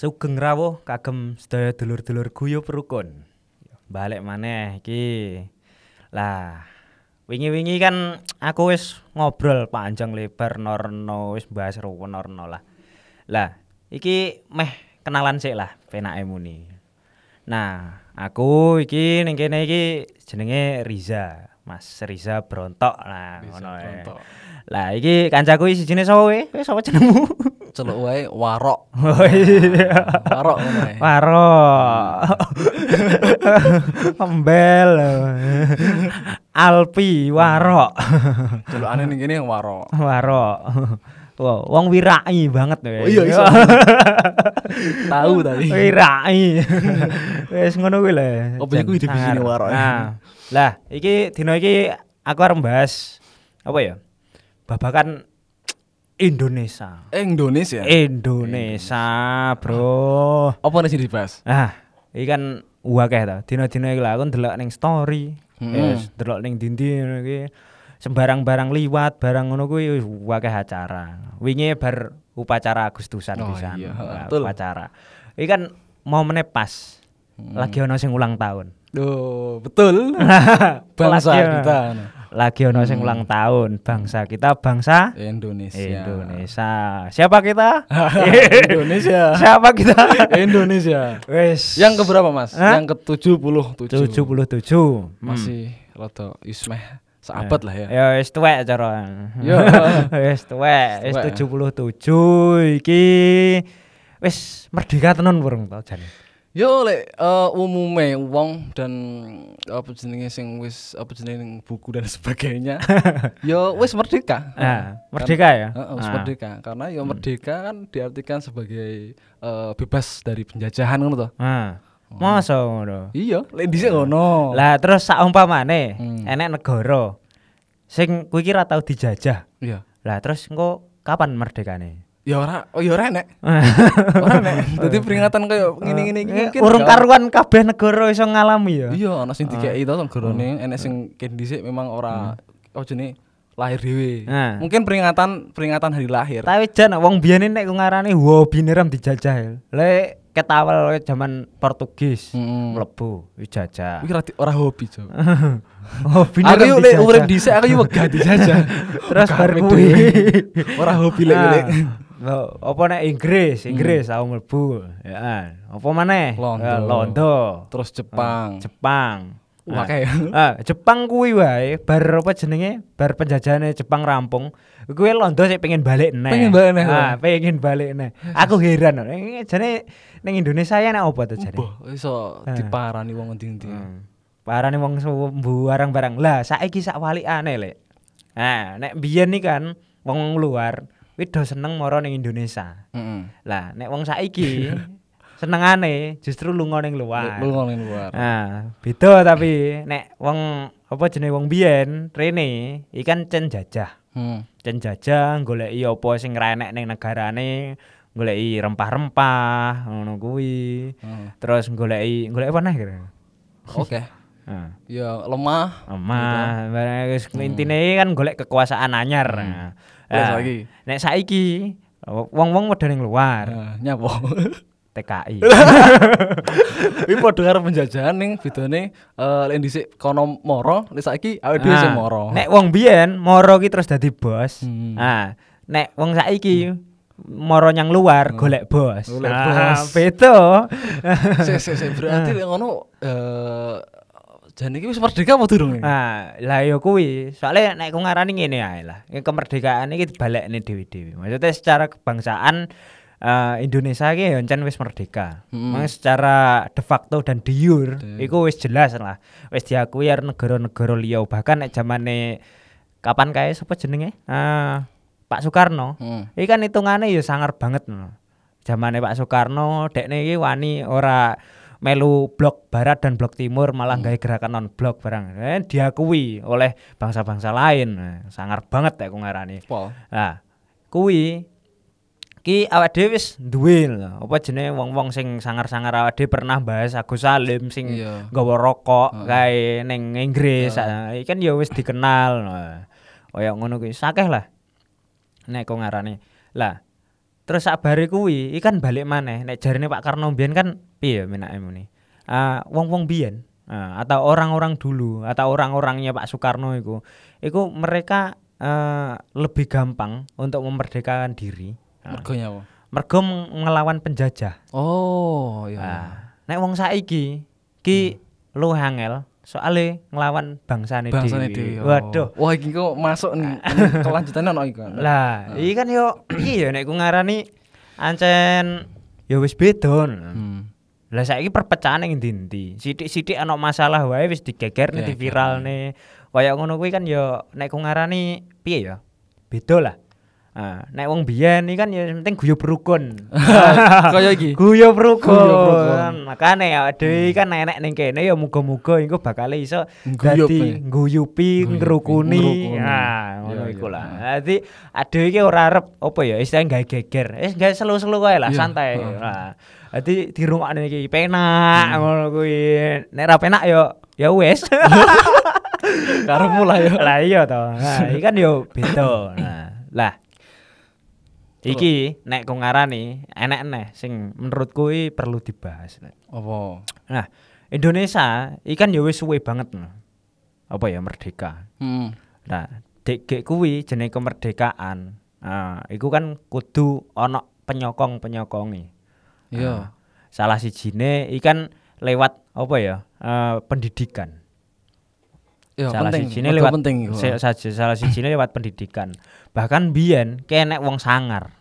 Sugeng rawuh kagem sedaya dulur-dulur guyub rukun. Balik maneh iki. Lah, wingi-wingi kan aku wis ngobrol panjang lebar norno wis bahas ruwen norno lah. Lah, iki meh kenalan sik lah penake muni. Nah, aku iki ning kene iki jenenge Riza. Mas Riza Brontok lah ngono. Lah iki kancaku iki sijine sapa we? Kowe sapa jenengmu? Celuk wae warok. Oh iya. Warok ngono ae. Waro. Embel. Alpi Waro. Celukane ning kene warok. Waro. Wow, wong wirai banget Oh iya, iso. Tahu tadi. Wirai. Wis ngono kuwi lho. Apa iku Jan definisinya sangar. waro? Nah, lah iki dina iki aku arep bahas apa ya? Babakan Indonesia. Indonesia. Indonesia, Bro. Apa nih sih dibahas? Ah, iki kan akeh to. Dina-dina iki aku ndelok ning story. Hmm. Yes, ndelok ning dindi ngono iki. Sembarang-barang liwat, barang ngono kuwi wis akeh acara. Wingi bar upacara Agustusan Oh, pisan. iya, betul. upacara. Iki kan momennya pas. Hmm. Lagi ono sing ulang tahun. Duh, betul. Bangsa kita. Lagi ono sing Hmm. ulang tahun. Bangsa kita bangsa Indonesia. Indonesia. Siapa kita? Indonesia. Siapa kita? Indonesia. Wes. Yang keberapa, Mas? Hah? Yang ke-77. 77. Masih rada ismeh sahabat lah ya. Ya wis tuwek cara. Ya. Wis tuwek, wis Tuwek. 77 iki wis merdeka tenan burung to jane. Yo lek eh, umume wong dan apa jenenge sing wis apa jenenge buku dan sebagainya. yo wis merdeka. Nah, merdeka ya? Heeh, Ah. merdeka. Karena yo merdeka kan diartikan sebagai eh, bebas dari penjajahan ngono to. Nah, masa ngono. Iya, lek dhisik ngono. Lah terus saumpamane Hmm. enek negara sing kuwi ki ra tau dijajah. Iya. Lah terus engko kapan merdekane? Ya ora, oh ya ora enek. ora enek. Dadi peringatan kayak ngene-ngene iki Eh, mungkin Urung gak- karuan kabeh negara iso ngalami ya. Iya, ana sing dikeki to negarane, enek sing ken dhisik memang ora oh jenenge lahir dhewe. Nah. Mungkin peringatan peringatan hari lahir. Tapi jan wong biyen nek ngarani hobine ram dijajah. ya. Lek ketawal zaman Portugis Heeh. mlebu dijajah. Iki ora di- ora hobi. Hobine Aku lek urip dhisik aku yo wegah dijajah. terus bar kuwi. Ora hobi lek Ah. Apa nek Inggris, Inggris tau mlebu. Ya. Apa maneh? Londo. Ya, Londo. Terus Jepang. Jepang. Wah, Nah, Ah, Jepang kuwi wae bar apa jenenge? Bar penjajahane Jepang rampung. Kuwi Londo sik pengen balik neh. Pengen balik neh, Ah, pengen balik neh. Aku heran. Eh, Jane ning Indonesia ya nek apa to jane? Iso Ah. diparani wong endi-endi. Hmm. Parane wong barang-barang. Lah, saiki sak walikane, Lek. Nah, nek biyen nih kan wong luar kuwi do seneng moro ning Indonesia. Heeh. Lah, nek wong saiki senengane justru lunga ning luar. Lu ngomongin luar. Nah, beda tapi nek wong apa jenenge wong biyen rene ikan cen jajah. Hmm. Cen jajah goleki apa sing ra enek ning negarane, goleki rempah-rempah ngono kuwi. Heeh. Terus goleki goleki apa nih kira? Oke. Nah, Ya lemah. Emah, barang wis intine kan golek kekuasaan anyar. Wes nah, lagi. nek saiki wong-wong padha ning luar, Nah, nyapo. TKI. Kuwi padha karo penjajahan ning bedane eh lek dhisik kono moro, lek saiki awake dhewe sing moro. Nek wong biyen moro ki terus dadi bos. Hmm. Nah, nek wong saiki moro nyang luar golek bos. Golek Nah, bos. Beda. Sik sik sik berarti lek ngono eh jane iki wis merdeka apa durung iki? Nah, lah ya kuwi. Soale nek ku ngarani ngene ae lah. Ini Kemerdekaan iki dibalekne dewi-dewi. Maksudnya secara kebangsaan eh, Indonesia iki ya wis merdeka. Mm. Mang secara de facto dan de jure iku wis jelas lah. Wis diakui karo negara-negara liya bahkan nek zamane kapan kae sapa jenenge? Ah, Pak Soekarno. Heeh. Iki kan hitungane ya sangar banget. Zamane Pak Soekarno dekne iki wani ora melu blok barat dan blok timur malah gawe gerakan non blok barang. Eh, diakui oleh bangsa-bangsa lain. Eh, sangar banget ya aku ngarani. Pol. Nah, kuwi ki awak dhewe wis duwe. Apa jenenge wong-wong sing sangar-sangar awak dhewe pernah bahas Agus Salim sing Iya. nggawa rokok Heeh. kae ning Inggris. Heeh. Ah, Iki kan ya wis dikenal. Kaya ngono kuwi sakeh lah. Nek kok ngarani. Lah, terus sabare kuwi ikan balik maneh. Nek jarine Pak Karno mbiyen kan piye menake muni? Ah, wong-wong biyen ah, atau orang-orang dulu atau orang-orangnya Pak Soekarno itu itu mereka eh, lebih gampang untuk memerdekakan diri. Ah, Mergo nyawa. mergo meng- ngelawan penjajah. Oh, iya. Ah, nek wong saiki ki luwih angel soalnya ngelawan bangsane Bangsane dhewe. dhewe. Waduh. Wah, iki kok masuk nih kelanjutannya ono iki. Lah, iki kan yo iki yo nek ku ngarani ancen yo wis beda. Hmm. Lah saiki perpecahan ning ndi-ndi. Sithik-sithik ana masalah wae wis digegerne, Geger. diviralne. Kaya ngono kuwi kan yo nek ku ngarani piye ya? Beda lah. Ah, nek wong biyen iki kan ya penting guyub rukun. Kaya iki. Guyub rukun. Makane ya dhewe kan enek ning kene ya muga-muga engko bakal iso dadi ya. Ngguyupi, ngrukuni. Nah, ngono iku iya. lah. Dadi adewe iki ora arep apa ya istilah gawe geger. Wis gawe selu-selu wae lah, Iya, santai. Nah, dadi dirungokne iki penak ngono kuwi. Nek ra penak ya ya wis. Karepmu lah ya. lah iya toh. Nah, iki kan yo beda. Nah, lah Iki nek ku ngarani enek neh sing menurutku iki perlu dibahas. Apa? Nah, Indonesia ikan ya wis suwe banget. Apa ya merdeka. Hmm. Nah, dek kuwi jenenge kemerdekaan. Nah, iku kan kudu ana penyokong-penyokongi. Iya. Nah, salah sijine ikan lewat apa ya? eh, pendidikan. Iya, salah penting. sijine Mergo lewat penting saja salah sijine lewat pendidikan. Bahkan biyen kenek wong sangar.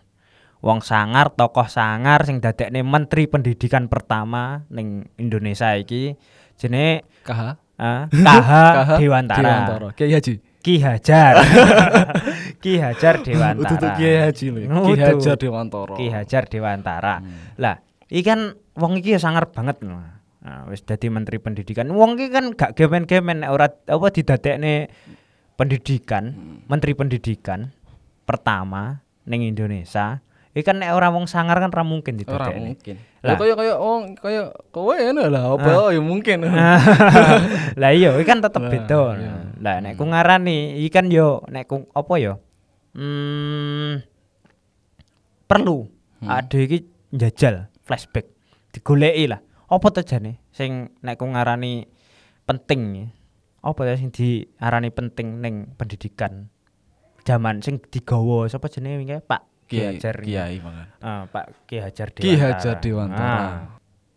Wong sangar, tokoh sangar sing dadekne menteri pendidikan pertama ning Indonesia iki jenenge KH. eh, KH Dewantara. Dewantara. Kiai Haji. Ki Hajar. Ki Hajar Dewantara. Utuh Kiai Haji lho. Ki. Hajar Dewantara. Ki Hajar Dewantara. Hmm. Lah, iki kan wong iki ya sangar banget lho. Nah, wis dadi menteri pendidikan. Wong kan gak gemen-gemen ora apa didadekne pendidikan, Hmm. menteri pendidikan pertama ning Indonesia. Iki kan nek ora wong sangar kan ora mungkin Ora didadekne. mungkin. Lah. Kaya kaya oh kaya kowe ngono lah apa oh, ya mungkin. lah iya iki kan tetep beda. iya. Lah nek ku ngarani iki kan yo nek ku apa yo? Hmm, perlu Hmm. ada iki njajal flashback digoleki lah. Apa to jane sing nek ku ngarani penting apa ya sing diarani penting ning pendidikan zaman sing digawa sapa jenenge wingi Pak Ki Hajar Kiai mangan. Ah, Pak Ki Hajar Ki Dewantara. Hajar Ah. Dewantara.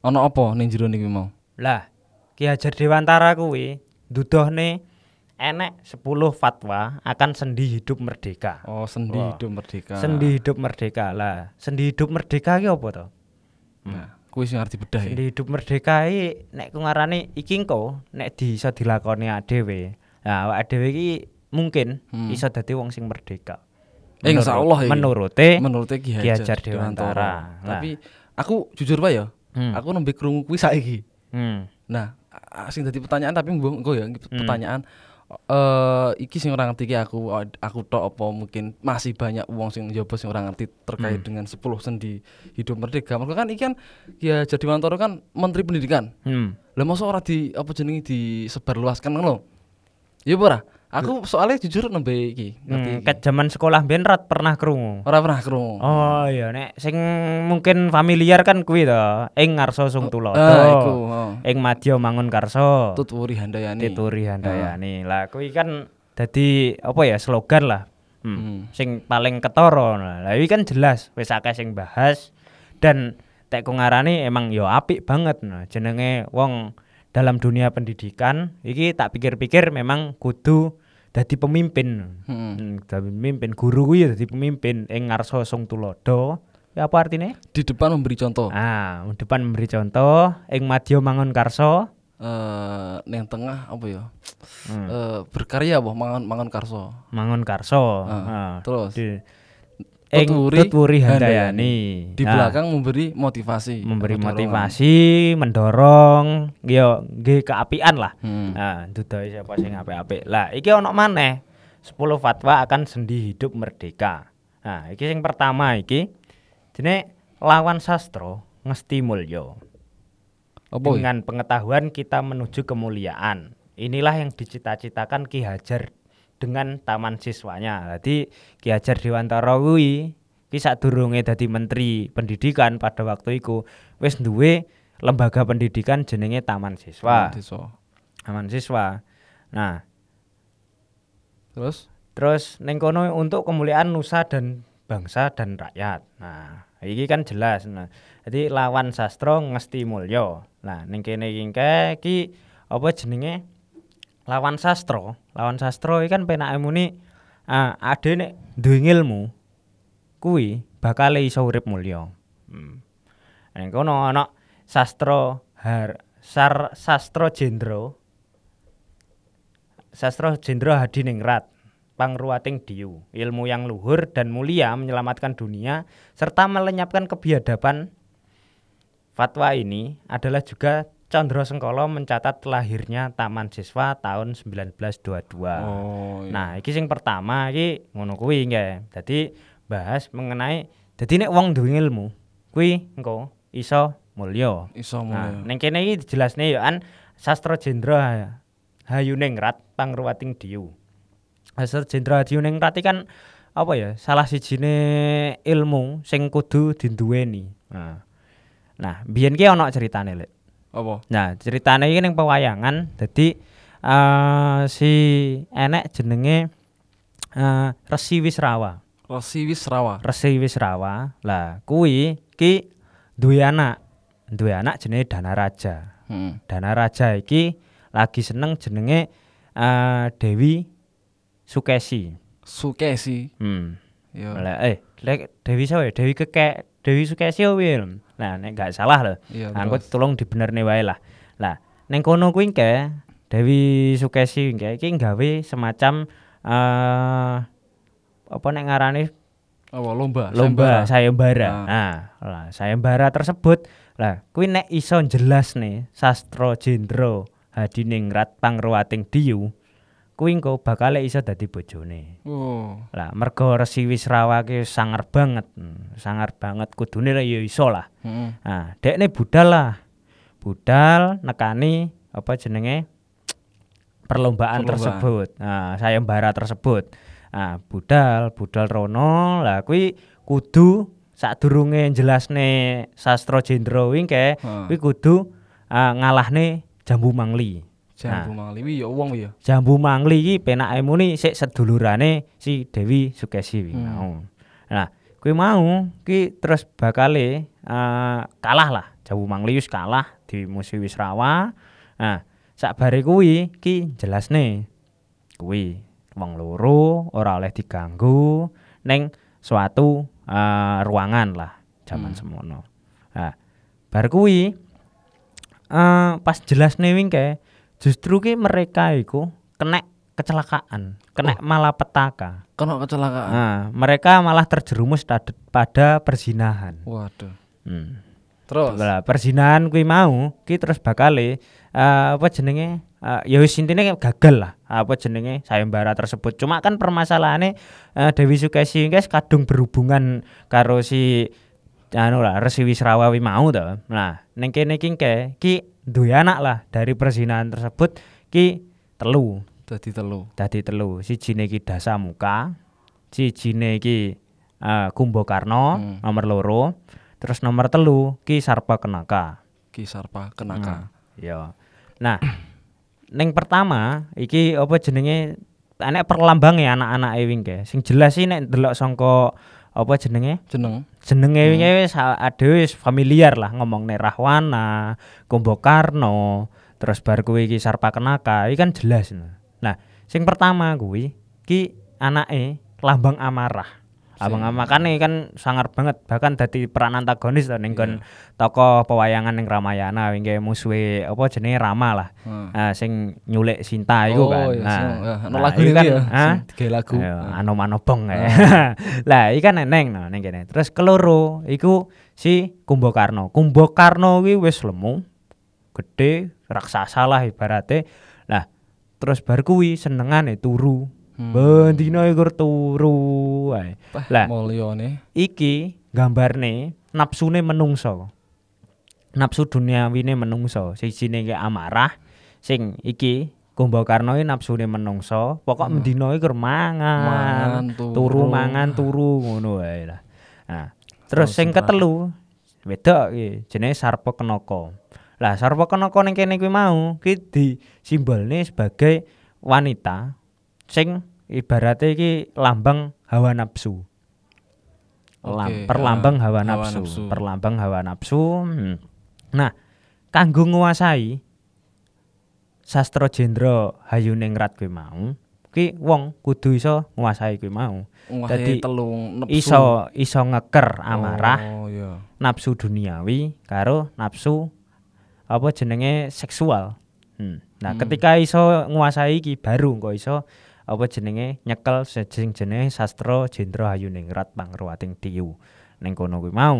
Ono apa ning jero niki mau? Lah, Ki Hajar Dewantara kuwi nduduhne enek 10 fatwa akan sendi hidup merdeka. Oh, sendi Wah. hidup merdeka. Sendi hidup merdeka. Lah, sendi hidup merdeka ki apa to? Nah, kuwi sing arep dibedah ya. Sendi hidup merdeka iki nek ku ngarani iki engko nek di iso dilakoni dhewe. Nah, awake dhewe iki mungkin Hmm. iso dadi wong sing merdeka. Eh, insyaallah iki. menurute Menurut Ki Hajar Dewantara. Nah. Tapi aku jujur wae ya, Hmm. aku nembe krungu kuwi saiki. Hmm. Nah, sing dadi pertanyaan tapi mbok engko ya iki Hmm. Eh iki sing ora ngerti aku aku tok apa mungkin masih banyak wong sing njaba sing ora ngerti terkait Hmm. dengan 10 sendi hidup merdeka. Mergo kan iki kan ya jadi Wantoro kan menteri pendidikan. Hmm. Lah mosok ora di apa jenenge disebarluaskan ngono. Ya apa ora? Aku soalnya jujur nembe iki. Hmm. Ket zaman sekolah ben rat pernah krungu. Ora pernah krungu. Oh iya nek sing mungkin familiar kan kuwi to, ing ngarsa sung tulodo. Ah, iku. oh. Ing madya mangun karsa. Tutwuri Handayani. Tituri handayani. Lah kuwi kan dadi apa ya slogan lah. Hmm. Hmm. Sing paling ketara. Lah iki kan jelas wis akeh sing bahas dan tek ngarani emang yo apik banget nah, jenenge wong dalam dunia pendidikan iki tak pikir-pikir memang kudu dadi pemimpin. Hmm. Hmm, dadi pemimpin guru kuwi ya dadi pemimpin ing ngarsa sung tulodo. Ya apa artinya? Di depan memberi contoh. Ah, depan memberi contoh, ing madya mangun karsa. eh neng tengah apa ya? Hmm. Eh berkarya apa mangan mangan karso. mangun karsa. Ah, Ah, terus? di ing Tutwuri handayani. Di Ah, belakang memberi motivasi. memberi motivasi, mendorong, yo nggih keapian lah. Hmm. Nah, siapa sing apik-apik. Lah, iki ono maneh 10 fatwa akan sendi hidup merdeka. Nah, iki sing pertama iki jenenge lawan sastra ngesti mulya. Apa? Dengan pengetahuan kita menuju kemuliaan. Inilah yang dicita-citakan Ki Hajar dengan taman siswanya. Jadi Ki Hajar Dewantara kuwi ki sadurunge dadi menteri pendidikan pada waktu iku wis duwe lembaga pendidikan jenenge Taman Siswa. Desa. Taman Siswa. Nah, Terus Terus ning kono untuk kemuliaan nusa dan bangsa dan rakyat. Nah, iki kan jelas. Nah, jadi lawan sastra ngesti mulya. Nah, ning kene iki iki apa jenenge? Lawan sastra. Lawan sastra iki kan penake muni ah ade nek duwe ilmu kuwi bakal iso urip mulya. Hmm. Ning kono ana sastra har sar sastra jendra Sastra Jendra Hadiningrat Pangruwating Diyu ilmu yang luhur dan mulia menyelamatkan dunia serta melenyapkan kebiadaban fatwa ini adalah juga Condro Sengkolo mencatat lahirnya Taman Siswa tahun 1922 oh iya. nah iki sing pertama iki ngono kuwi nggih dadi bahas mengenai dadi nek wong duwe ilmu kuwi engko iso mulya iso Nah, mulai. ning kene iki dijelasne ya an Sastra Jendra Hayuningrat Pangruwating Diyu. Sastra Jendra Hayuningrat kan apa ya? Salah sijine ilmu sing kudu dinduweni. Nah. Nah, biyen ki ana ceritane, Lek. Apa? Nah, ceritane iki ning pewayangan dadi eh si enek jenenge eh Resi Wisrawa. Resi Wisrawa. Resi Wisrawa. Lah, kuwi ki duwe anak. Duwe anak jenenge Danaraja. Heeh. Danaraja iki lagi seneng jenenge eh Dewi Sukesi. Sukesi. Hmm. Ya. Lah eh lek Dewi sapa ya? Dewi Keke Dewi Sukesi Wil. Nah, nek gak salah lho. Iya. Terus. tolong dibenerne wae lah. Lah, ning kono kuwi ke Dewi Sukesi ke iki gawe semacam eh apa nek ngarani Apa lomba? lomba sayembara. Ah. Nah, lah sayembara tersebut lah kuwi nek iso jelas nih sastra jendra Hadiningrat Pangruwating Diyu kuwi engko bakal iso dadi bojone. Oh. Lah mergo Resi Wisrawa ki sangar banget. Hmm, sangar banget kudune ya iso lah. Heeh. Nah, dekne budal lah. Budal nekani apa jenenge perlombaan, Perlombaan. tersebut. Nah, sayembara tersebut. Nah, budal, budal rono lah kuwi kudu sadurunge jelasne sastra jendra kuwi ke Heeh. kuwi kudu ah, ngalahne Jambu Mangli. Jambu Mangliwi ya wong ya. Jambu Mangli iki penake muni sik sedulurane si Dewi Sukesi Hmm. mau. Nah, kuwi mau ki terus bakale eh, kalah lah. Jambu Mangli wis kalah di musuh Wisrawa. Nah, sakbare kuwi ki jelasne kuwi wong loro ora oleh diganggu ning suatu eh, ruangan lah zaman Hmm. semono. Nah, bar kuwi eh pas jelasne wingke justru ki mereka iku kena kecelakaan, kena malapetaka. Kena kecelakaan. Nah, mereka malah terjerumus pada perzinahan. Waduh. Hmm. Terus. Lah, perzinahan kuwi mau ki terus bakale eh, apa jenenge eh, ya wis intine gagal lah apa jenenge sayembara tersebut. Cuma kan permasalahannya eh, Dewi Sukesi guys kadung berhubungan karo si anu lah Resi Wisrawa wi mau to. Nah, ning kene ki ki duwe anak lah dari perzinahan tersebut ki telu. Dadi telu. Dadi telu. Sijine ki Dasamuka, sijine ki eh, Kumbakarna Hmm. nomor loro. Terus nomor telu ki Sarpa Kenaka. Ki Sarpa Kenaka. Ya. Nah, ning pertama iki apa jenenge anek perlambange anak-anak wing ke. Sing jelas sih nek ndelok sangka apa jenenge? Jeneng. Jenenge wingi wis ade wis familiar lah ngomongne Rahwana, Kumbakarna, terus bar kuwi iki Sarpa Kenaka, iki kan jelas. Nah, sing pertama kuwi ki anake lambang amarah. Lambang amarah kan kan sangar banget bahkan dadi peran antagonis to ning kon tokoh pewayangan ning Ramayana wingi musuhe apa jenenge Rama lah. Heeh. Nah, sing nyulik Sinta iku kan. Oh, iya, nah, ya, ana nah, lagu iki ini kan, ya, ah, digawe lagu. Ah. anu manobong kae. lah, iki kan eneng no ning kene. Terus keloro iku si Kumbakarna. Kumbakarna kuwi wis lemu, gede, raksasa lah ibarate. Lah, terus bar kuwi senengane turu. Hmm. Bendina iku turu wae. Lah, mulyane. iki gambarne napsune menungso. Nafsu duniawine menungso. Sijine ki amarah, sing iki Kumbakarna iki nafsune menungso, pokok mendina iki gur mangan, turu turu. mangan turu ngono wae lah. Nah, terus sing ketelu wedok iki jenenge Sarpa Kenaka. Lah Sarpa Kenaka ning kene kuwi mau ki disimbolne sebagai wanita sing ibaratnya iki lambang hawa nafsu. Lam, Oke, perlambang hawa hawa nafsu, nafsu. perlambang hawa nafsu. Hmm. Nah, kanggo nguasai sastra jendra Hayuningrat kuwi mau, ki wong kudu iso nguasai kuwi mau. Dadi telung nepsu. Iso iso ngeker amarah Oh iya. nafsu duniawi karo nafsu apa jenenge seksual. Hmm. Nah, Hmm. ketika iso nguasai iki baru kok iso apa jenenge nyekel sing jenenge sastra Jendra Hayuningrat Pangruwating Diyu ning kono kuwi mau.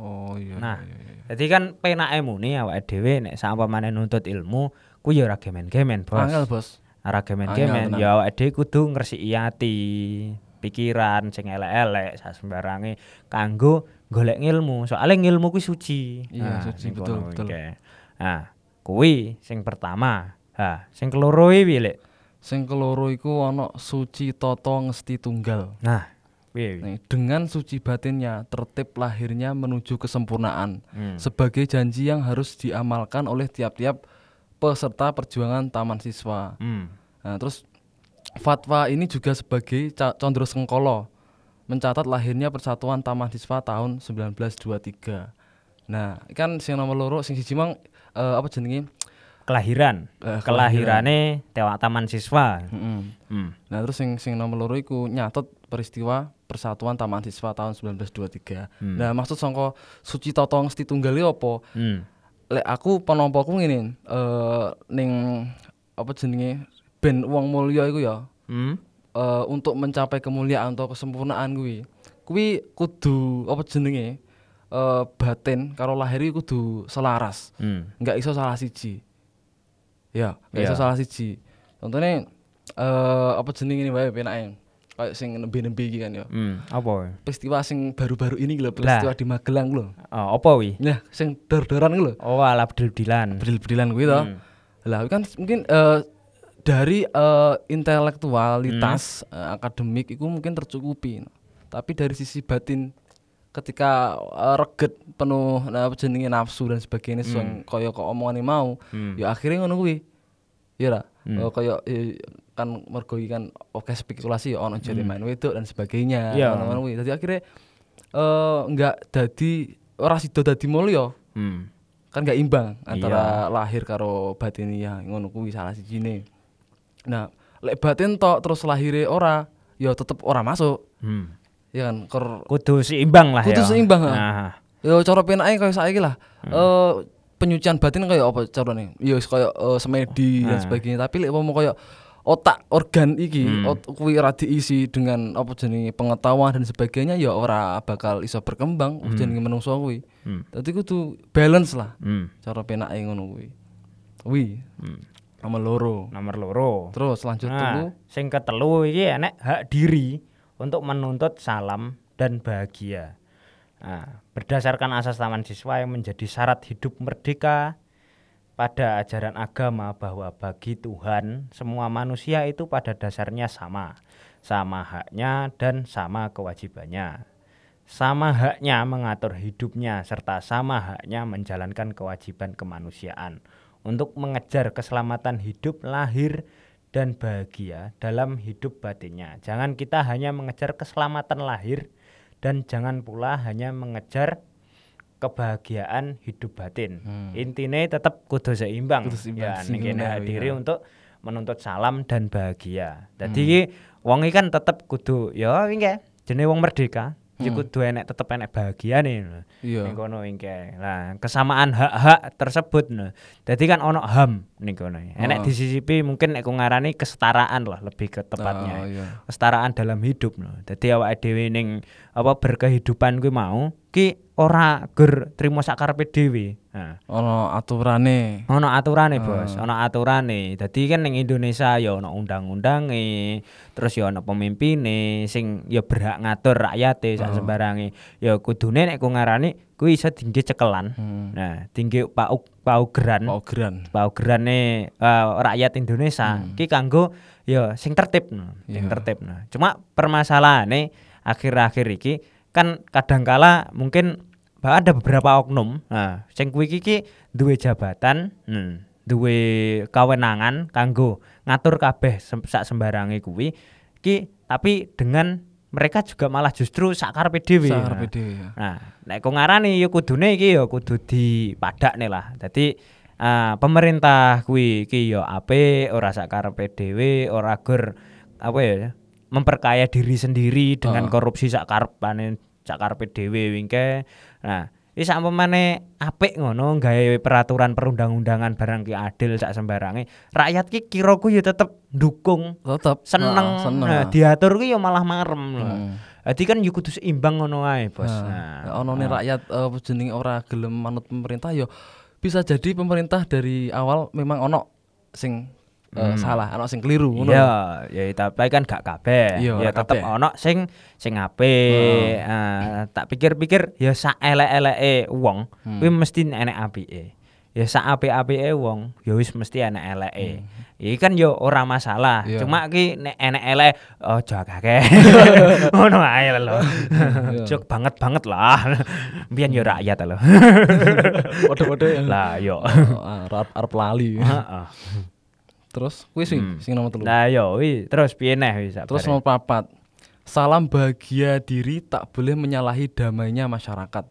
Oh iya. Nah, iya, iya, iya. Jadi kan penake muni awake dhewe nek sampamane nuntut ilmu kuwi ya ora gemen-gemen, Bos. Angel, Bos. Ora gemen-gemen ya awake dhewe kudu ngresiki ati, pikiran sing elek-elek sembarange kanggo golek ilmu. Soale ilmu kuwi suci. Iya, suci, ning betul, betul. Nah, kuwi sing pertama. Ha, sing keloro iki Lek? Sing keloro iku ana suci toto ngesti tunggal. Nah? Nih, dengan suci batinnya tertib lahirnya menuju kesempurnaan Hmm. sebagai janji yang harus diamalkan oleh tiap-tiap peserta perjuangan taman siswa. Hmm. Nah, terus fatwa ini juga sebagai condro sengkolo mencatat lahirnya Persatuan Taman Siswa tahun 1923. Nah, kan sing nomor loro sing siji mang eh, apa jenenge? Kelahiran. Eh, Kelahirane Tewa Taman Siswa. Heeh. Hmm. Nah, terus sing sing nomor loro iku nyatet peristiwa Persatuan Taman Siswa tahun 1923. Hmm. Nah, maksud sangka Suci Toto Ngesti Tunggal iki apa? Hmm. Lek aku penompoku ngene, eh ning apa jenenge? Ben wong mulya iku ya, Hmm. eh, untuk mencapai kemuliaan atau kesempurnaan kuwi kuwi kudu apa jenenge eh, batin karo lahir kudu selaras Hmm. nggak iso salah siji ya iso Iya. salah siji contohnya eh apa jenenge ini wae penake kayak sing nembe-nembe iki kan ya Hmm. Apa? peristiwa sing baru-baru ini lho peristiwa di Magelang lho Oh, apa wi? nah sing dor-doran lho Oh, ala bedil-bedilan. bedil-bedilan kuwi to Hmm. lah kan mungkin eh, dari eh, intelektualitas Hmm. eh, akademik itu mungkin tercukupi tapi dari sisi batin ketika eh, reget penuh nah, jenenge nafsu dan sebagainya hmm. kaya kok omongane mau Hmm. ya akhirnya ngono kuwi ya ra Hmm. Eh, kaya eh, kan mergo iki kan oke spekulasi ya ono jere main wedok dan sebagainya Iya. ngono-ngono kuwi dadi akhirnya eh enggak dadi ora sida dadi mulya Hmm. kan gak imbang antara lahir karo batin ya ngono kuwi salah sijine. Nah, lek batin tok terus lahire ora, ya tetep ora masuk. Hmm. Ya kan, ker Kudu seimbang lah Kudu ya. seimbang. Nah. ya cara penake kaya saiki lah. Hmm. Eh penyucian batin kaya apa carane? Ya wis kaya eh, semedi dan Nah. sebagainya, tapi lek mau kaya otak organ iki Hmm. ot, kuwi ora diisi dengan apa jenenge pengetahuan dan sebagainya ya ora bakal iso berkembang Hmm. jenenge menungso kuwi. Hmm. Dadi kudu balance lah Hmm. cara penake ngono kuwi. Kuwi Hmm. nomor loro. Nomor loro. Terus lanjut dulu. Nah, sing ketelu iki enek hak diri untuk menuntut salam dan bahagia. Nah, berdasarkan asas taman siswa yang menjadi syarat hidup merdeka pada ajaran agama bahwa bagi Tuhan semua manusia itu pada dasarnya sama, sama haknya dan sama kewajibannya. Sama haknya mengatur hidupnya serta sama haknya menjalankan kewajiban kemanusiaan untuk mengejar keselamatan hidup lahir dan bahagia dalam hidup batinnya. Jangan kita hanya mengejar keselamatan lahir dan jangan pula hanya mengejar kebahagiaan hidup batin. Hmm. Intinya tetap kudu seimbang. Kudu seimbang, Ya, ngono hak ya. untuk menuntut salam dan bahagia. Jadi Hmm. wong kan tetep kudu ya iki jenenge wong merdeka. Ya Hmm. kudu enek tetep enek bahagia nih. Iya. Ning kono ingke. Lah, kesamaan hak-hak tersebut nah. Dadi kan ono HAM ning kono. Enek Oh. disisipi mungkin nek ngarani kesetaraan lah lebih ke tepatnya. Oh, iya. Kesetaraan dalam hidup no. Dadi awake dhewe ning apa berkehidupan kuwi mau ki ora ger trimo sakarepe dhewe. Nah, Ono aturane. ono aturane bos Ah. ono aturane dadi kan ning Indonesia ya ono undang-undange terus ya ono pemimpine sing ya berhak ngatur rakyate sak Oh. sembarange ya kudune nek ku ngarani kuwi iso tinggi cekelan Hmm. nah tinggi pauk paugeran Paugeran. paugerane eh, rakyat Indonesia ki kanggo ya sing tertib sing Iya. tertib no. cuma permasalahane akhir-akhir iki kan kadangkala mungkin ada beberapa oknum nah sing kuwi iki duwe jabatan hmm, duwe kewenangan kanggo ngatur kabeh sak sembarange kuwi iki tapi dengan mereka juga malah justru sakarepe dhewe Sakarepe Nah, dhewe ya. Nah, nek kok ngarani ya kudune iki ya kudu dipadakne lah. Dadi ah, pemerintah kuwi iki ya apik ora sakarepe dhewe, ora gur apa ya memperkaya diri sendiri dengan Heeh. korupsi sakarepane sakarepe dhewe wingke. Nah, iki sak pemane apik ngono gawe peraturan perundang-undangan barang ki adil sak sembarange. Rakyat ki kiraku ya tetep ndukung, Tetep seneng, Heeh, seneng. Nah, diatur ki ya malah marem. Hmm. Jadi kan yo kudu seimbang ngono ae, Bos. Nah, Nah, ono nih rakyat apa jenenge ora gelem manut pemerintah yo bisa jadi pemerintah dari awal memang ono sing eh, salah, ono sing keliru ngono. Iya, ya tapi kan gak kabeh. Iya, ya tetep ono sing sing apik. Ah, tak pikir-pikir ya sak elek-eleke wong Hmm. kuwi mesti enek apike. Ya sak apik-apike wong ya wis mesti enek eleke. Iki kan yo ora masalah. Hmm. Iya. Cuma ki nek enek elek ojo akeh. Ngono ae lho. Iya. Jok banget banget lah. Biyen yo rakyat lho. Padha-padha ya. Lah yo. Oh, arep arep lali. Heeh. Terus sing Hmm. sing nomor telu. Lah yo wi terus piye neh wis Terus sabare? nomor papat. Salam bahagia diri tak boleh menyalahi damainya masyarakat.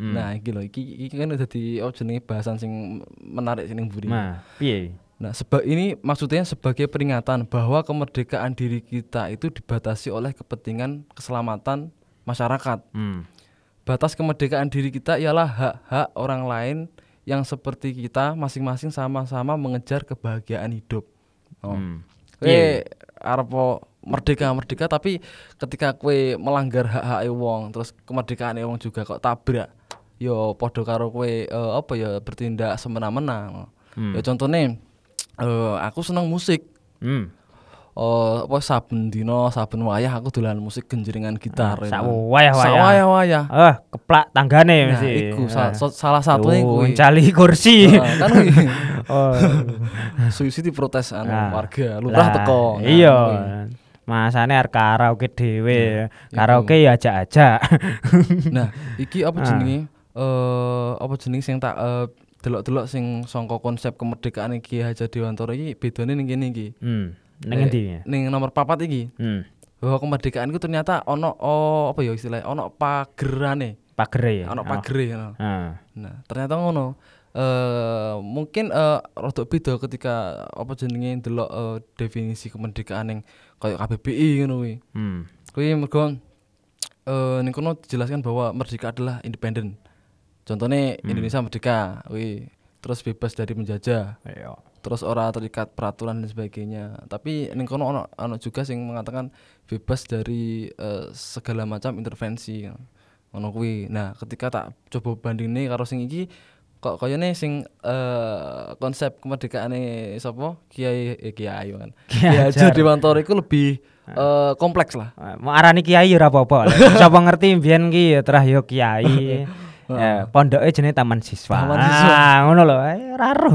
Hmm. Nah, iki lho, iki, iki kan dadi oh jenenge bahasan sing menarik sing mburi. Nah, piye? Nah, sebab ini maksudnya sebagai peringatan bahwa kemerdekaan diri kita itu dibatasi oleh kepentingan keselamatan masyarakat. Hmm. Batas kemerdekaan diri kita ialah hak-hak orang lain yang seperti kita masing-masing sama-sama mengejar kebahagiaan hidup. Oh. Hmm. Kue arep po merdeka merdeka tapi ketika kue melanggar hak-hak wong terus kemerdekaan wong juga kok tabrak yo podo karo kue eh, apa ya bertindak semena-mena Hmm. ya contohnya eh, aku seneng musik Hmm. Oh apa saben dino saben wayah aku dolan musik genjeringan gitar Sak wayah-wayah. wayah wayah Ah, keplak tanggane nah, mesti. iku sa- Ah. so- salah satunya Oh, kuwi cali kursi. Heeh, kan kuwi oh. suicide protes anu Nah. warga lurah Lah, teko Nah, Iya. Masane arep karaoke dhewe. iku. Karaoke ya ajak-ajak. Nah, iki apa Ah. jenenge? Eh apa jenenge sing tak eh, delok-delok sing sangka konsep kemerdekaan iki Haja Dewantara iki bedane ning kene iki. hmm. Ning Eh, endi? Ning nomor papat iki. Hmm. Bahwa kemerdekaan itu ternyata ono oh, apa ya istilahnya ono pagerane, Pagere ya. ono pagere ngono. Ah. Nah, ternyata ngono. Eh mungkin eh rada beda ketika apa jenenge delok eh, definisi kemerdekaan yang kayak KBBI ngono kuwi. Hmm. Kuwi mergo eh ning kono dijelaskan bahwa merdeka adalah independen. Contohnya Indonesia merdeka, kuwi terus bebas dari menjajah, Iya. Terus ora terikat peraturan dan sebagainya. Tapi ning kono ono, ono juga sing mengatakan bebas dari eh, segala macam intervensi. Ngono kuwi. Nah, ketika tak coba bandingne karo sing iki kok kayaknya sing eh konsep kemerdekaane sapa Kiai eh, Kiai kan. Kiai Dewantara iku lebih eh, kompleks lah. Ah, Mau arani kiai ora apa-apa. Sapa ngerti mbiyen ki ya terah yo kiai. Ya, pondoke jenenge Taman Siswa. Taman Siswa. Ah, ngono lho. Ora roh.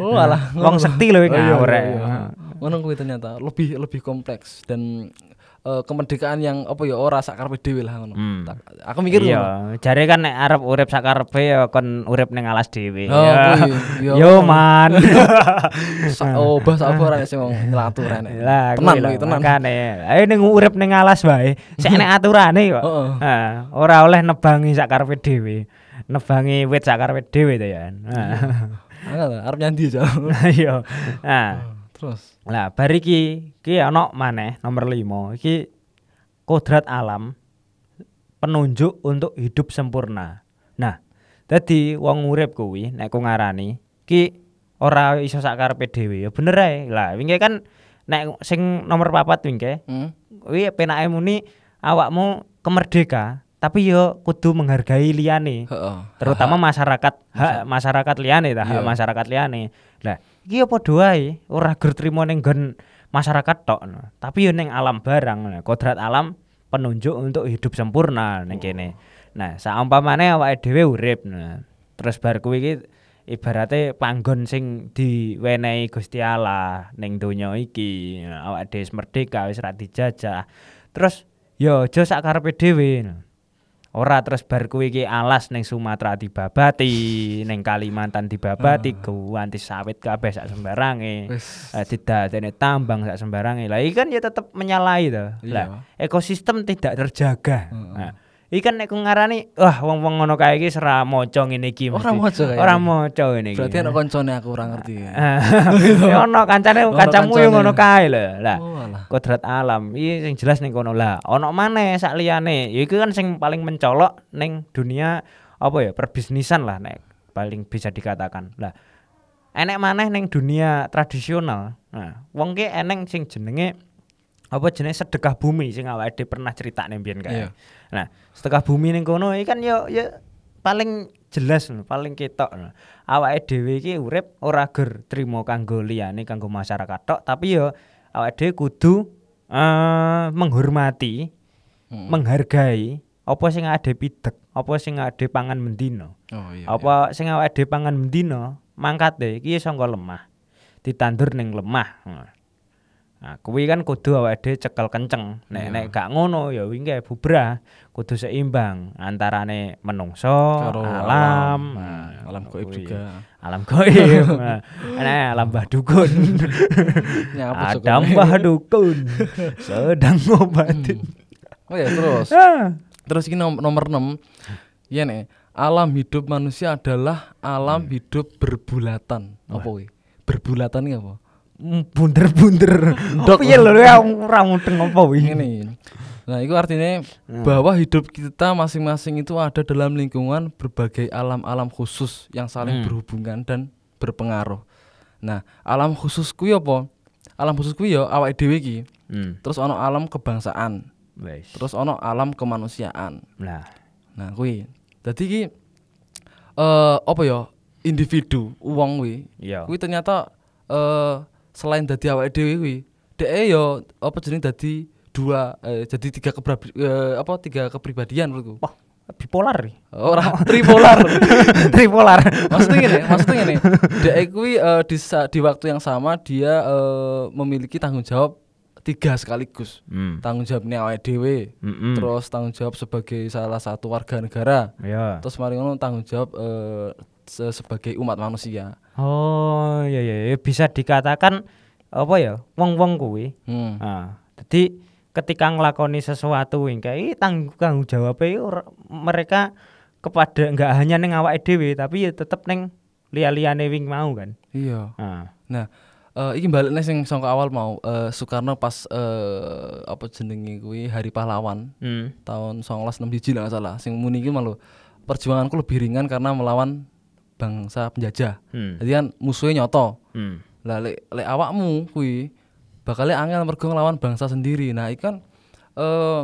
Oh alah, Wong sekti lho iki Oh, iya, ngawur. iya, eh. iya. Ngono kuwi ternyata lebih lebih kompleks dan eh, kemerdekaan yang apa ya ora sak karepe dhewe lah ngono. Hmm. Aku mikir. Iya, jare kan nek arep urip sakarepe ya kon urip ning alas dhewe. Oh, Ya. Yo. Yo man. Sa- oh, bahasa apa ora sing wong nyelatu rene. Lah, tenan kuwi lho, tenan. Makane, ayo ning urip ning alas wae. Sik nek aturane kok. Heeh. Heeh, ora oleh nebangi sakarepe dhewe. Nebangi wit sakarepe dhewe to ya. Angel arep nyandi aja. Iya. Nah, Terus Lah bar iki iki ana maneh nomor 5. Iki kodrat alam penunjuk untuk hidup sempurna. Nah, dadi wong urip kuwi nek ku ngarani iki ora iso sak karepe dhewe ya bener ae. Lah wingi kan nek sing nomor papat wingi hmm. kuwi penake muni awakmu kemerdeka tapi yo kudu menghargai liyane Heeh. terutama masyarakat hak masyarakat liyane ta hak Iya. masyarakat liyane lah iki apa doae ora gur trimo ning nggon masyarakat tok no. tapi yo ning alam barang no. kodrat alam penunjuk untuk hidup sempurna ning kene nah saumpamane awake dhewe urip nah. terus bar kuwi iki ibarate panggon sing diwenehi Gusti Allah ning donya iki awake dhewe wis merdeka wis ra dijajah terus yo aja sak karepe dhewe no. Ora terus bar kuwi iki alas ning Sumatera dibabati, ning Kalimantan dibabati, ganti sawit kabeh sak sembarange. Wis. Eh, didadene tambang sak sembarange. Lah iki kan ya tetep menyalahi to. Iya. Lah ekosistem tidak terjaga. Heeh. Nah, iki kan nek ku ngarani wah wong-wong ngono kae iki ora maca ngene iki. Ora maca Ora ini. maca ngene iki. Berarti ana koncone aku ora ngerti. Ya ono kancane kancamu yo ngono kae lho. Lah Oh kodrat alam iki sing jelas ning kono lah ono maneh sak liyane ya iku kan sing paling mencolok ning dunia apa ya perbisnisan lah nek paling bisa dikatakan lah enek maneh ning dunia tradisional nah wong ki eneng sing jenenge apa jenenge sedekah bumi sing awake pernah cerita ning biyen kae Iya. nah sedekah bumi ning kono iki kan yo yo paling jelas lho, paling ketok lho. awake dhewe iki urip ora ger trimo kanggo liyane kanggo masyarakat tok tapi yo awake dhewe kudu eh menghormati Hmm. menghargai apa sing ade pidek apa sing ade pangan mendino Oh iya. apa sing awake dhewe pangan mendino mangkate iki sangka lemah ditandur ning lemah Nah, kuwi kan kudu awake dhewe cekel kenceng. Nek Iya. nek gak ngono ya wingi bubrah, kudu seimbang antarane menungso, Karo alam, alam. nah, Hmm, alam kuwi. juga. Alam gaib. nah, nah, alam Mbah Dukun. Ada Mbah Dukun sedang ngobatin. Oh ya terus. Terus ini nom- nomor 6. Iya nih. Alam hidup manusia adalah alam Hmm. hidup berbulatan. Apa kuwi? Berbulatan ini apa? Bunder-bunder. Ndok. Piye lho ya ora mudeng apa wi? Ini. Nah, itu artinya Hmm. bahwa hidup kita masing-masing itu ada dalam lingkungan berbagai alam-alam khusus yang saling Hmm. berhubungan dan berpengaruh. Nah, alam khusus kuwi apa? Alam khusus kuwi ya awake dhewe iki. Hmm. Terus ono alam kebangsaan, Wes. terus ono alam kemanusiaan. Nah, Nah, kuwi. Dadi iki eh apa ya? Individu, wong kuwi. iya. Kuwi ternyata eh selain dadi awake dhewe kuwi, dhek ya apa jeneng dadi dua eh, jadi tiga kebrab- eh, apa tiga kepribadian menurutku. Wah, bipolar nih. Ora tripolar. Tripolar. maksudnya gini, maksudnya gini. Dhek kuwi eh, di di waktu yang sama dia eh, memiliki tanggung jawab tiga sekaligus. Hmm. Tanggung jawabnya awake dhewe, Mm-mm. terus tanggung jawab sebagai salah satu warga negara. ya. terus mari ngono tanggung jawab eh, se- sebagai umat manusia. Oh, iya iya. bisa dikatakan apa ya? Wong-wong kuwi. Hmm. Nah, jadi ketika ngelakoni sesuatu kayak tanggung tanggung jawabnya mereka kepada nggak hanya neng awake dhewe tapi ya tetep neng liya-liyane wing mau kan. Iya. Nah, Nah, eh iki balik nih sing sangka awal mau eh, Soekarno pas eh, apa jenenge kuwi Hari Pahlawan hmm. tahun 1961 lah salah. Sing muni iki malu perjuanganku lebih ringan karena melawan bangsa penjajah. Hmm. Jadi kan musuhnya nyoto. Hmm. Lah lek lek awakmu kuwi bakal angel mergo nglawan bangsa sendiri. Nah, iki kan eh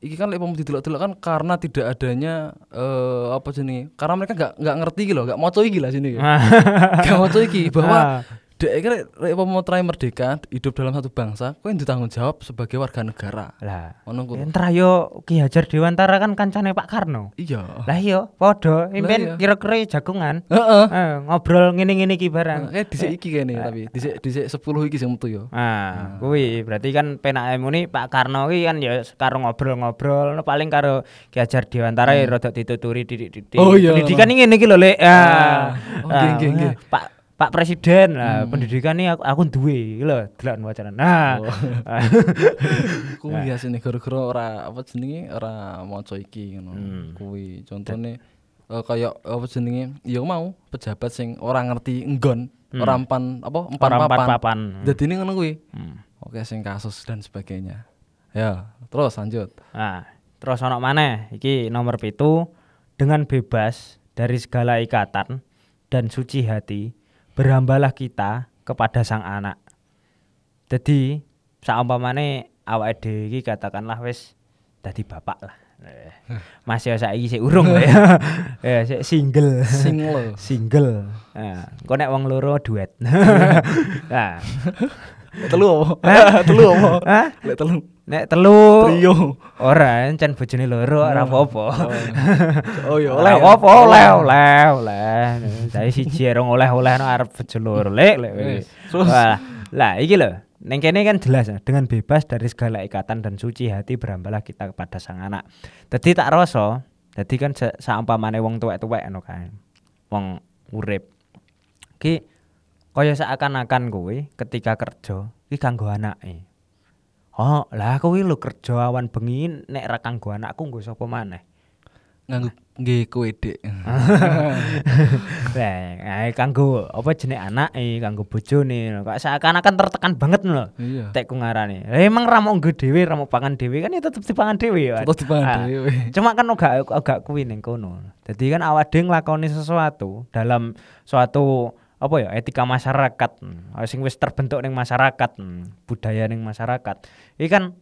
iki kan lek didelok-delok kan karena tidak adanya eh apa jenenge? Karena mereka nggak nggak ngerti iki lho, nggak moco iki lah sini. Gak moco iki bahwa Ah. Dek iki lek mau try merdeka hidup dalam satu bangsa, kowe yang ditanggung jawab sebagai warga negara. Lah, Ngono ku. entar yo Ki Hajar Dewantara kan kancane Pak Karno. Iya. Lah iya, padha iya. impen kira-kira jagungan. Heeh. Eh, ngobrol ngene-ngene iki barang. Eh dhisik iki kene tapi dhisik dhisik 10 iki sing metu yo. Ah, kuwi berarti kan penake muni Pak Karno ki kan ya karo ngobrol-ngobrol no, paling karo Ki Hajar Dewantara ya rada dituturi didik-didik. Hmm. Oh, iya. Pendidikan ngene iki lho, Lek. Ah. Oh, nggih, nggih, nggih. Hmm. Pak Pak Presiden lah, pendidikan ini aku, aku duwe lho, delok wacana. Nah. Oh. kuwi ya sini gara-gara ora apa jenenge ora maca iki ngono. Hmm. Kuwi contone eh, kayak apa jenenge ya mau pejabat sing ora ngerti enggon, ora empan apa empan Hmm. Ora empat papan. papan. Dadi ini ngono kuwi. Hmm. Oke sing kasus dan sebagainya. Ya, terus lanjut. Nah, terus ono maneh iki nomor pitu dengan bebas dari segala ikatan dan suci hati berhambalah kita kepada sang anak. Jadi saumpamane awake dhewe iki katakanlah wis dadi bapak lah. Mas ya saiki sik urung ya. Ya sik single. Sing lo. single. Nah, engko nek wong loro duet. nah, Telu apa? Telu apa? Hah? Telu. Nek telu Trio. ora encen bojone loro ora apa-apa. Oh iya, Oleh oleh. apa oleh oleh oleh. Saya siji rong oleh-oleh no arep bojo loro lek lek. Wah, lah iki lho. Neng kene kan jelas ya, dengan bebas dari segala ikatan dan suci hati berambalah kita kepada sang anak. Jadi tak rasa Dadi kan sa- saumpamane wong tuwek-tuwek ngono kae. Wong urip. Ki kaya seakan-akan kowe ketika kerja iki kanggo anake. Oh, lah kowe lho kerja awan bengi nek ra kanggo anakku nggo sapa maneh? nganggo nggih kowe dik Lah, kanggo apa jenenge anake, kanggo bojone. Kok seakan-akan tertekan banget lho. iya Tekku ngarani. Lah emang ra mau nggo dhewe, ra mau pangan dhewe kan ya tetep dipangan dhewe ya. Tetep dipangan Ah, dhewe. Cuma kan agak agak kuwi ning kono. Dadi kan awak dhewe nglakoni sesuatu dalam suatu apa ya etika masyarakat sing wis terbentuk ning masyarakat budaya ning masyarakat iki kan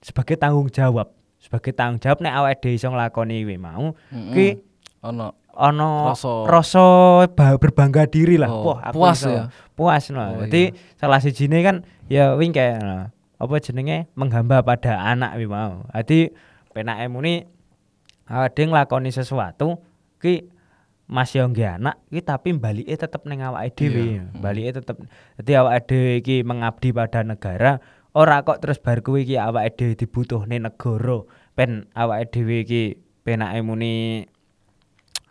sebagai tanggung jawab sebagai tanggung jawab nek awake dhewe iso nglakoni kuwi mau ki ono ana Rasa- rasa ba- berbangga diri lah. Oh, Wah, aku puas iso. ya? Puas no. Oh, Jadi iya. salah sijine kan ya wing kayak no, apa jenenge menghamba pada anak wi mau. Dadi penake muni awake dhewe nglakoni sesuatu ki masih yo nggih anak ki tapi balike tetep ning awake dhewe. Iya. Balike tetep dadi awake dhewe iki mengabdi pada negara ora kok terus bar kuwi iki awake dhewe dibutuhne negara pen awake dhewe iki penake muni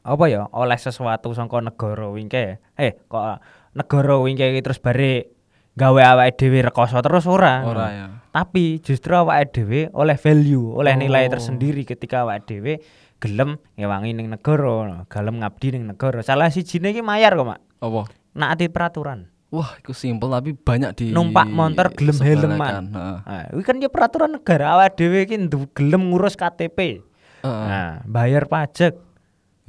apa ya oleh sesuatu sangka negara wingke eh kok negara wingke iki terus bare gawe awake dhewe rekoso terus ora ora ya tapi justru awake dhewe oleh value oleh nilai Oh. tersendiri ketika awake dhewe gelem ngewangi ning negara gelem ngabdi ning negara salah sijine iki mayar kok mak apa naati peraturan wah itu simpel tapi banyak di numpak motor gelem helman nah iki kan ya peraturan negara awake dhewe iki gelem ngurus KTP Heeh. Nah, bayar pajak.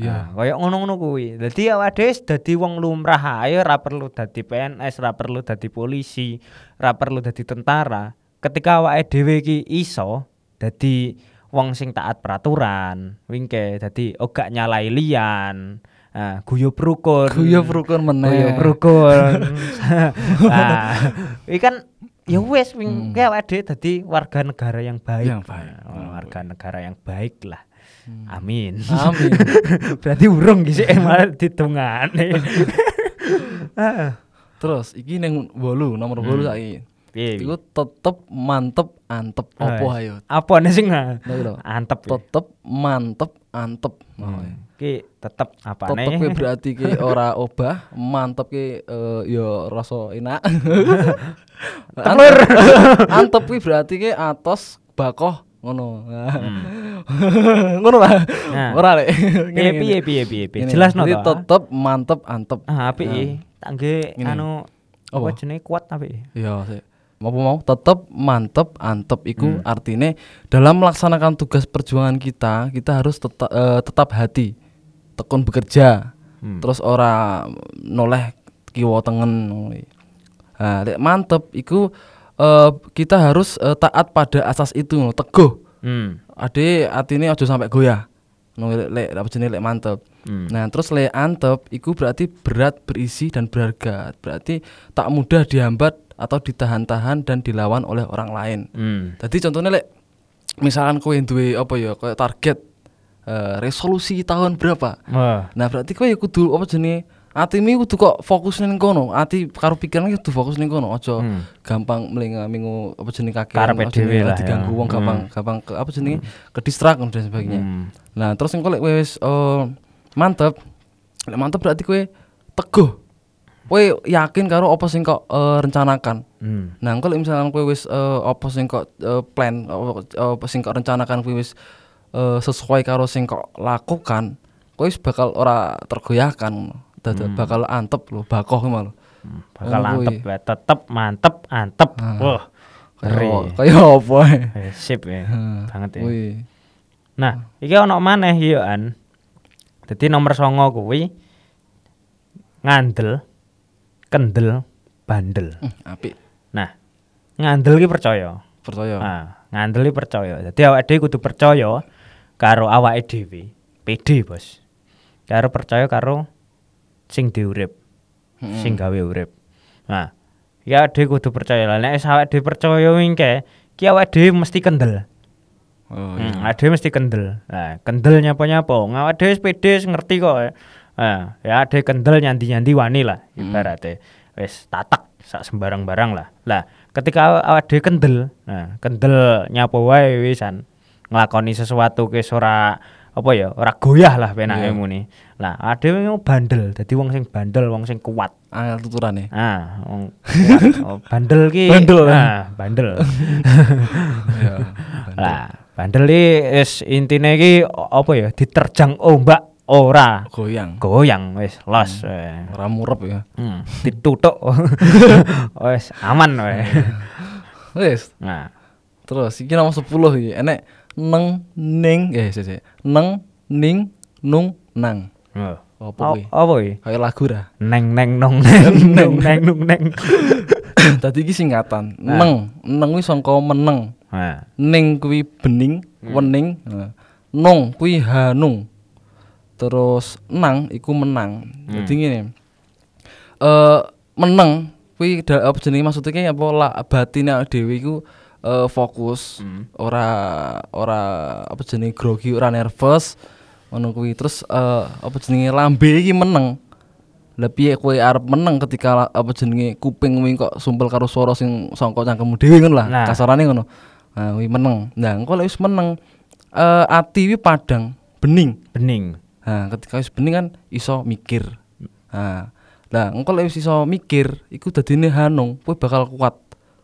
Iya. Nah, kaya ngono-ngono kuwi. Dadi awake dhewe dadi wong lumrah ae ora perlu dadi PNS, ora perlu dadi polisi, ora perlu dadi tentara. Ketika awake dhewe iki iso dadi wong sing taat peraturan, wingke dadi ogak nyalai liyan. Nah, guyub rukun. Guyub rukun meneh. Guyub rukun. nah, iki kan ya wis wing hmm. awake dadi warga negara yang baik. Yang baik. Nah, warga negara yang baik lah. Amin. Amin. Berarti urung gisik malah ditungane. Ah, Terus iki ning 8 nomor 8 saiki. Piye? Iku tetep mantep antep opo Ah, ayo. Apa nih sing ah? Lho. antep ya? Tetep mantep antep. Oh, Hmm. Ki tetep apa Tetep nih? berarti ki ora obah, mantep ki eh, ya rasa enak. Telur. antep ki berarti ki atos bakoh ngono. Hmm. ngono lah. Nah. Ora lek. Piye piye piye piye piye. Jelas no tetep mantep antep. Ah, apik nggih Ngene. anu Apa? jenenge kuat apik. Iya, sih. Apa mau tetep mantep antep iku Hmm. artine dalam melaksanakan tugas perjuangan kita, kita harus tetap tetap hati. Tekun bekerja. Hmm. Terus ora noleh kiwa tengen. Nah, lek mantep iku eh, kita harus eh, taat pada asas itu, teguh. Hmm. Ade atine aja sampai goyah. No, lek apa jenenge lek mantep. Hmm. Nah, terus lek antep iku berarti berat, berisi dan berharga. Berarti tak mudah dihambat atau ditahan-tahan dan dilawan oleh orang lain. Hmm. Jadi contohnya lek misalkan kowe duwe apa ya kayak target eh, resolusi tahun berapa. Wah. Nah, berarti kowe ya kudu apa jenenge atimu kudu kok fokus ning kono. Ati karo pikiran kudu fokus ning kono. Aja Hmm. gampang mlingu aapa jenenge kakean Karepe apa dhewe lah diganggu ya. wong gampang Hmm. gampang ke, apa jenenge ke distrak dan sebagainya. Hmm. Nah, terus engko lek wis eh, mantep. Lek mantep berarti kowe teguh. Kowe yakin karo apa sing kok eh, rencanakan. Hmm. Nah, lek misalkan kowe wis eh, apa sing kok eh, plan apa sing kok rencanakan kowe wis eh, sesuai karo sing kok lakukan, kowe wis bakal ora tergoyahkan. Dadi bakal antep lho, bakoh lho. Hmm. Bakal antep ya, tetep mantep antep. Ah. Wah. Ngeri. Kaya apa sip ya. Banget ya. Wih. Nah, iki ana maneh yo an. Dadi nomor 9 kuwi ngandel, kendel, bandel. Hmm, apik. Nah, ngandel ki percaya. Percaya. Nah, ngandel ki percaya. Dadi awake dhewe kudu percaya karo awake dhewe. Pede, Bos. Karo percaya karo sing diurip, Mm-mm. sing gawe urip. Nah, ya dhewe kudu percaya. Lah nek awake dhewe percaya wingke, ki awake dhewe mesti kendel. Oh, Hmm, iya. mesti kendel. Nah, kendel nyapa-nyapa. Ngawak dhewe wis pede ngerti kok. Nah, ya ade kendel nyandi-nyandi wani lah ibaratnya. Wis tatak sak sembarang-barang lah. Lah, ketika awak dhewe kendel, nah, kendel nyapa wae wisan nglakoni sesuatu ke ora apa ya ora goyah lah penake Iya. muni. Lah ade wing bandel, dadi wong sing bandel, wong sing kuat. Angel tuturane. Ah, wong. Oh, bandel ki. Bandel, ya? Ah, bandel. Lah, bandel iki wis intine iki o- apa ya diterjang ombak ora Goyang. goyang wis los. weh. Ora murep ya. Hmm, ditutuk. wis aman weh. Wis, Nah, terus iki nomor 10 iki. Enek neng ning eh sik. Neng ning nung nang. oh. Apa kuwi? apa iki? Kayak lagu ra. Neng neng nong neng nong neng nong neng. Tadi iki singkatan. Nah. Neng, neng kuwi sangka meneng. Nah, Ning kuwi bening, wening. Nah. Nung kuwi hanung. Terus nang iku menang. Jadi ngene. Eh meneng kuwi apa jenenge maksudnya ki apa la batine awake dhewe iku eh, fokus. Ora ora apa jenenge grogi, ora nervous. Ngono kuwi. Terus eh, apa jenenge lambe iki meneng. Lah piye kowe arep meneng ketika apa jenenge kuping kuwi kok sumpel karo swara sing sangka cangkemmu dhewe ngono lah. Nah. Kasarane ngono. Nah, kuwi meneng. Nah, engko lek wis meneng eh ati kuwi padang, bening. bening. Nah, ketika wis bening kan iso mikir. Nah, lah engko lek iso mikir, iku dadine hanung, kowe bakal kuat.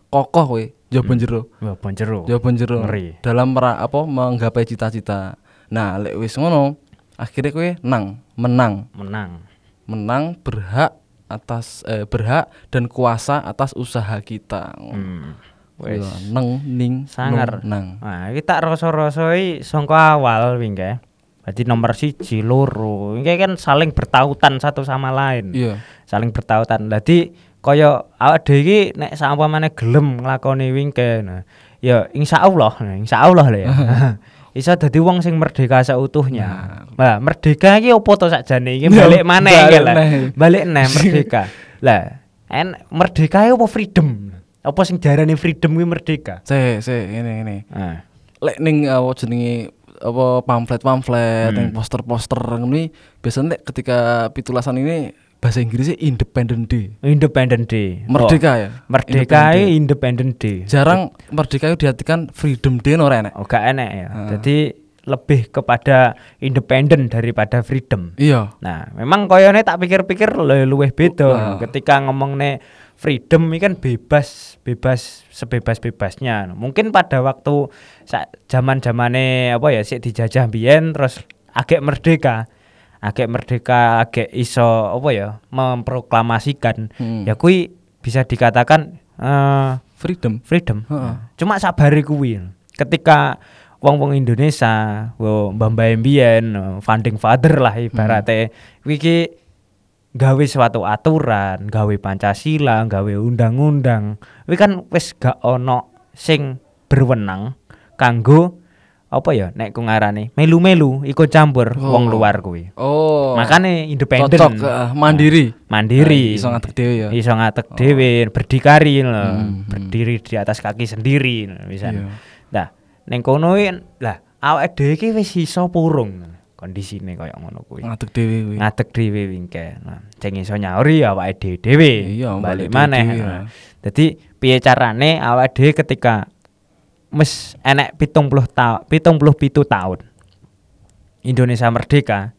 Kokoh kowe, jaba jero. Wah, bonjero. Jaba jero. Ngeri. Dalam mera, apa menggapai cita-cita. Nah, lek wis ngono, akhirnya kowe nang, menang. Menang. Menang berhak atas eh, berhak dan kuasa atas usaha kita. Hmm. Wis neng ning sangar. nang. Nah, iki tak rasa-rasai sangka awal wingke. Berarti nomor siji loro. Iki kan saling bertautan satu sama lain. Iya. Saling bertautan. Dadi kaya awak dhewe iki nek saumpamane gelem nglakoni wingke. Nah, ya insyaallah, nah, insyaallah lah ya. Iso dadi wong sing merdeka seutuhnya. Nah, merdeka iki opo to sakjane iki Ya, balik maneh iki balik lah. Balik neh merdeka. Lah, en merdeka iki apa freedom? Apa sing diarani freedom kuwi merdeka? Sik, sik, ngene ngene. Nah, lek ning apa jenenge apa pamflet-pamflet Hmm. ning poster-poster ngene biasanya ketika pitulasan ini bahasa Inggrisnya Independent Day. Independent Day. Merdeka Oh, ya. Merdeka Independent Independent Day. Jarang merdeka itu diartikan Freedom Day ora enek. Oh, gak enak ya. Heeh. Jadi lebih kepada independen daripada freedom. Iya. Nah, memang koyone tak pikir-pikir lu- luwih beda. Wah. Ketika ngomongne freedom ini kan bebas, bebas sebebas-bebasnya. Mungkin pada waktu sa- zaman-zamane apa ya sik dijajah biyen terus agak merdeka. Agak merdeka, agak iso apa ya memproklamasikan. Hmm. Ya kui bisa dikatakan eh Freedom. freedom. Heeh. Cuma sabare kuwi. Ketika wong-wong Indonesia, wo mbah-mbah mbiyen, eh, founding father lah ibarate, kuwi iki gawe suatu aturan, gawe Pancasila, gawe undang-undang. Kuwi kan wis gak ono sing berwenang kanggo apa ya nek ku ngarani melu-melu ikut campur Oh. wong luar kuwi. Oh. Makane independen. cocok eh, mandiri. mandiri Eh, iso ngatek dhewe ya. iso ngatek dhewe berdikari lho Hmm, berdiri di atas kaki sendiri bisa Iya. nah ning kono lah awake dhewe iki wis iso purung kondisine kaya ngono kuwi. Ngatek dhewe kuwi. ngadeg dhewe wingke nah sing iso nyauri ya awake dhewe Iya, balik maneh. dhewe-dhewe, Nah, dadi piye carane awake dhewe ketika mes enek 70 tahun 77 tahun Indonesia merdeka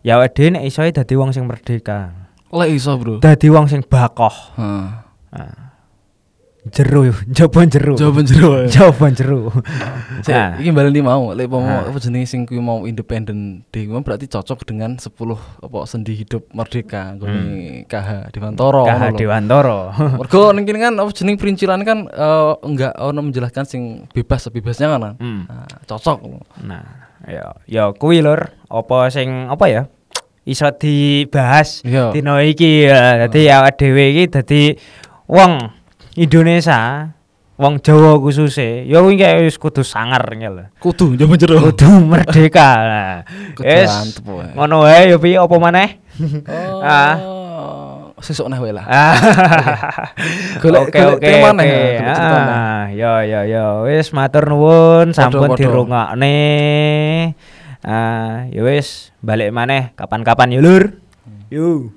ya awake dhewe nek iso dadi wong sing merdeka. Lek iso, Bro. dadi wong sing bakoh. Heeh. Jero jaba jero Jawaban jero. ya. jero Sik, nah iki baleni mau, lek mau Nah. apa jenenge sing mau independent day kuwi berarti cocok dengan 10 apa sendi hidup merdeka KH Dewantara. KH ngono lho. Dewantara Mergo ning kene kan apa jeneng perincilan kan eh, enggak ono menjelaskan sing bebas sebebasnya kan. Hmm. Nah, cocok. nah ya ya kuwi lur apa sing apa ya iso dibahas Iya. dino iki ya dadi awake dhewe iki dadi wong Indonesia wong Jawa khususnya ya kuwi kayak wis kudu sangar ngel Kudu jaman jero. kudu merdeka nah wae. ngono wae ya piye apa maneh Oh. Ah. Sesuk nah wae lah. Ah. Golek- Oke golek oke tema maneh, oke. golek cerita maneh. Ah, yo yo yo wis matur nuwun sampun dirungokne. Ah, ya wis balik maneh kapan-kapan ya Lur. Yo.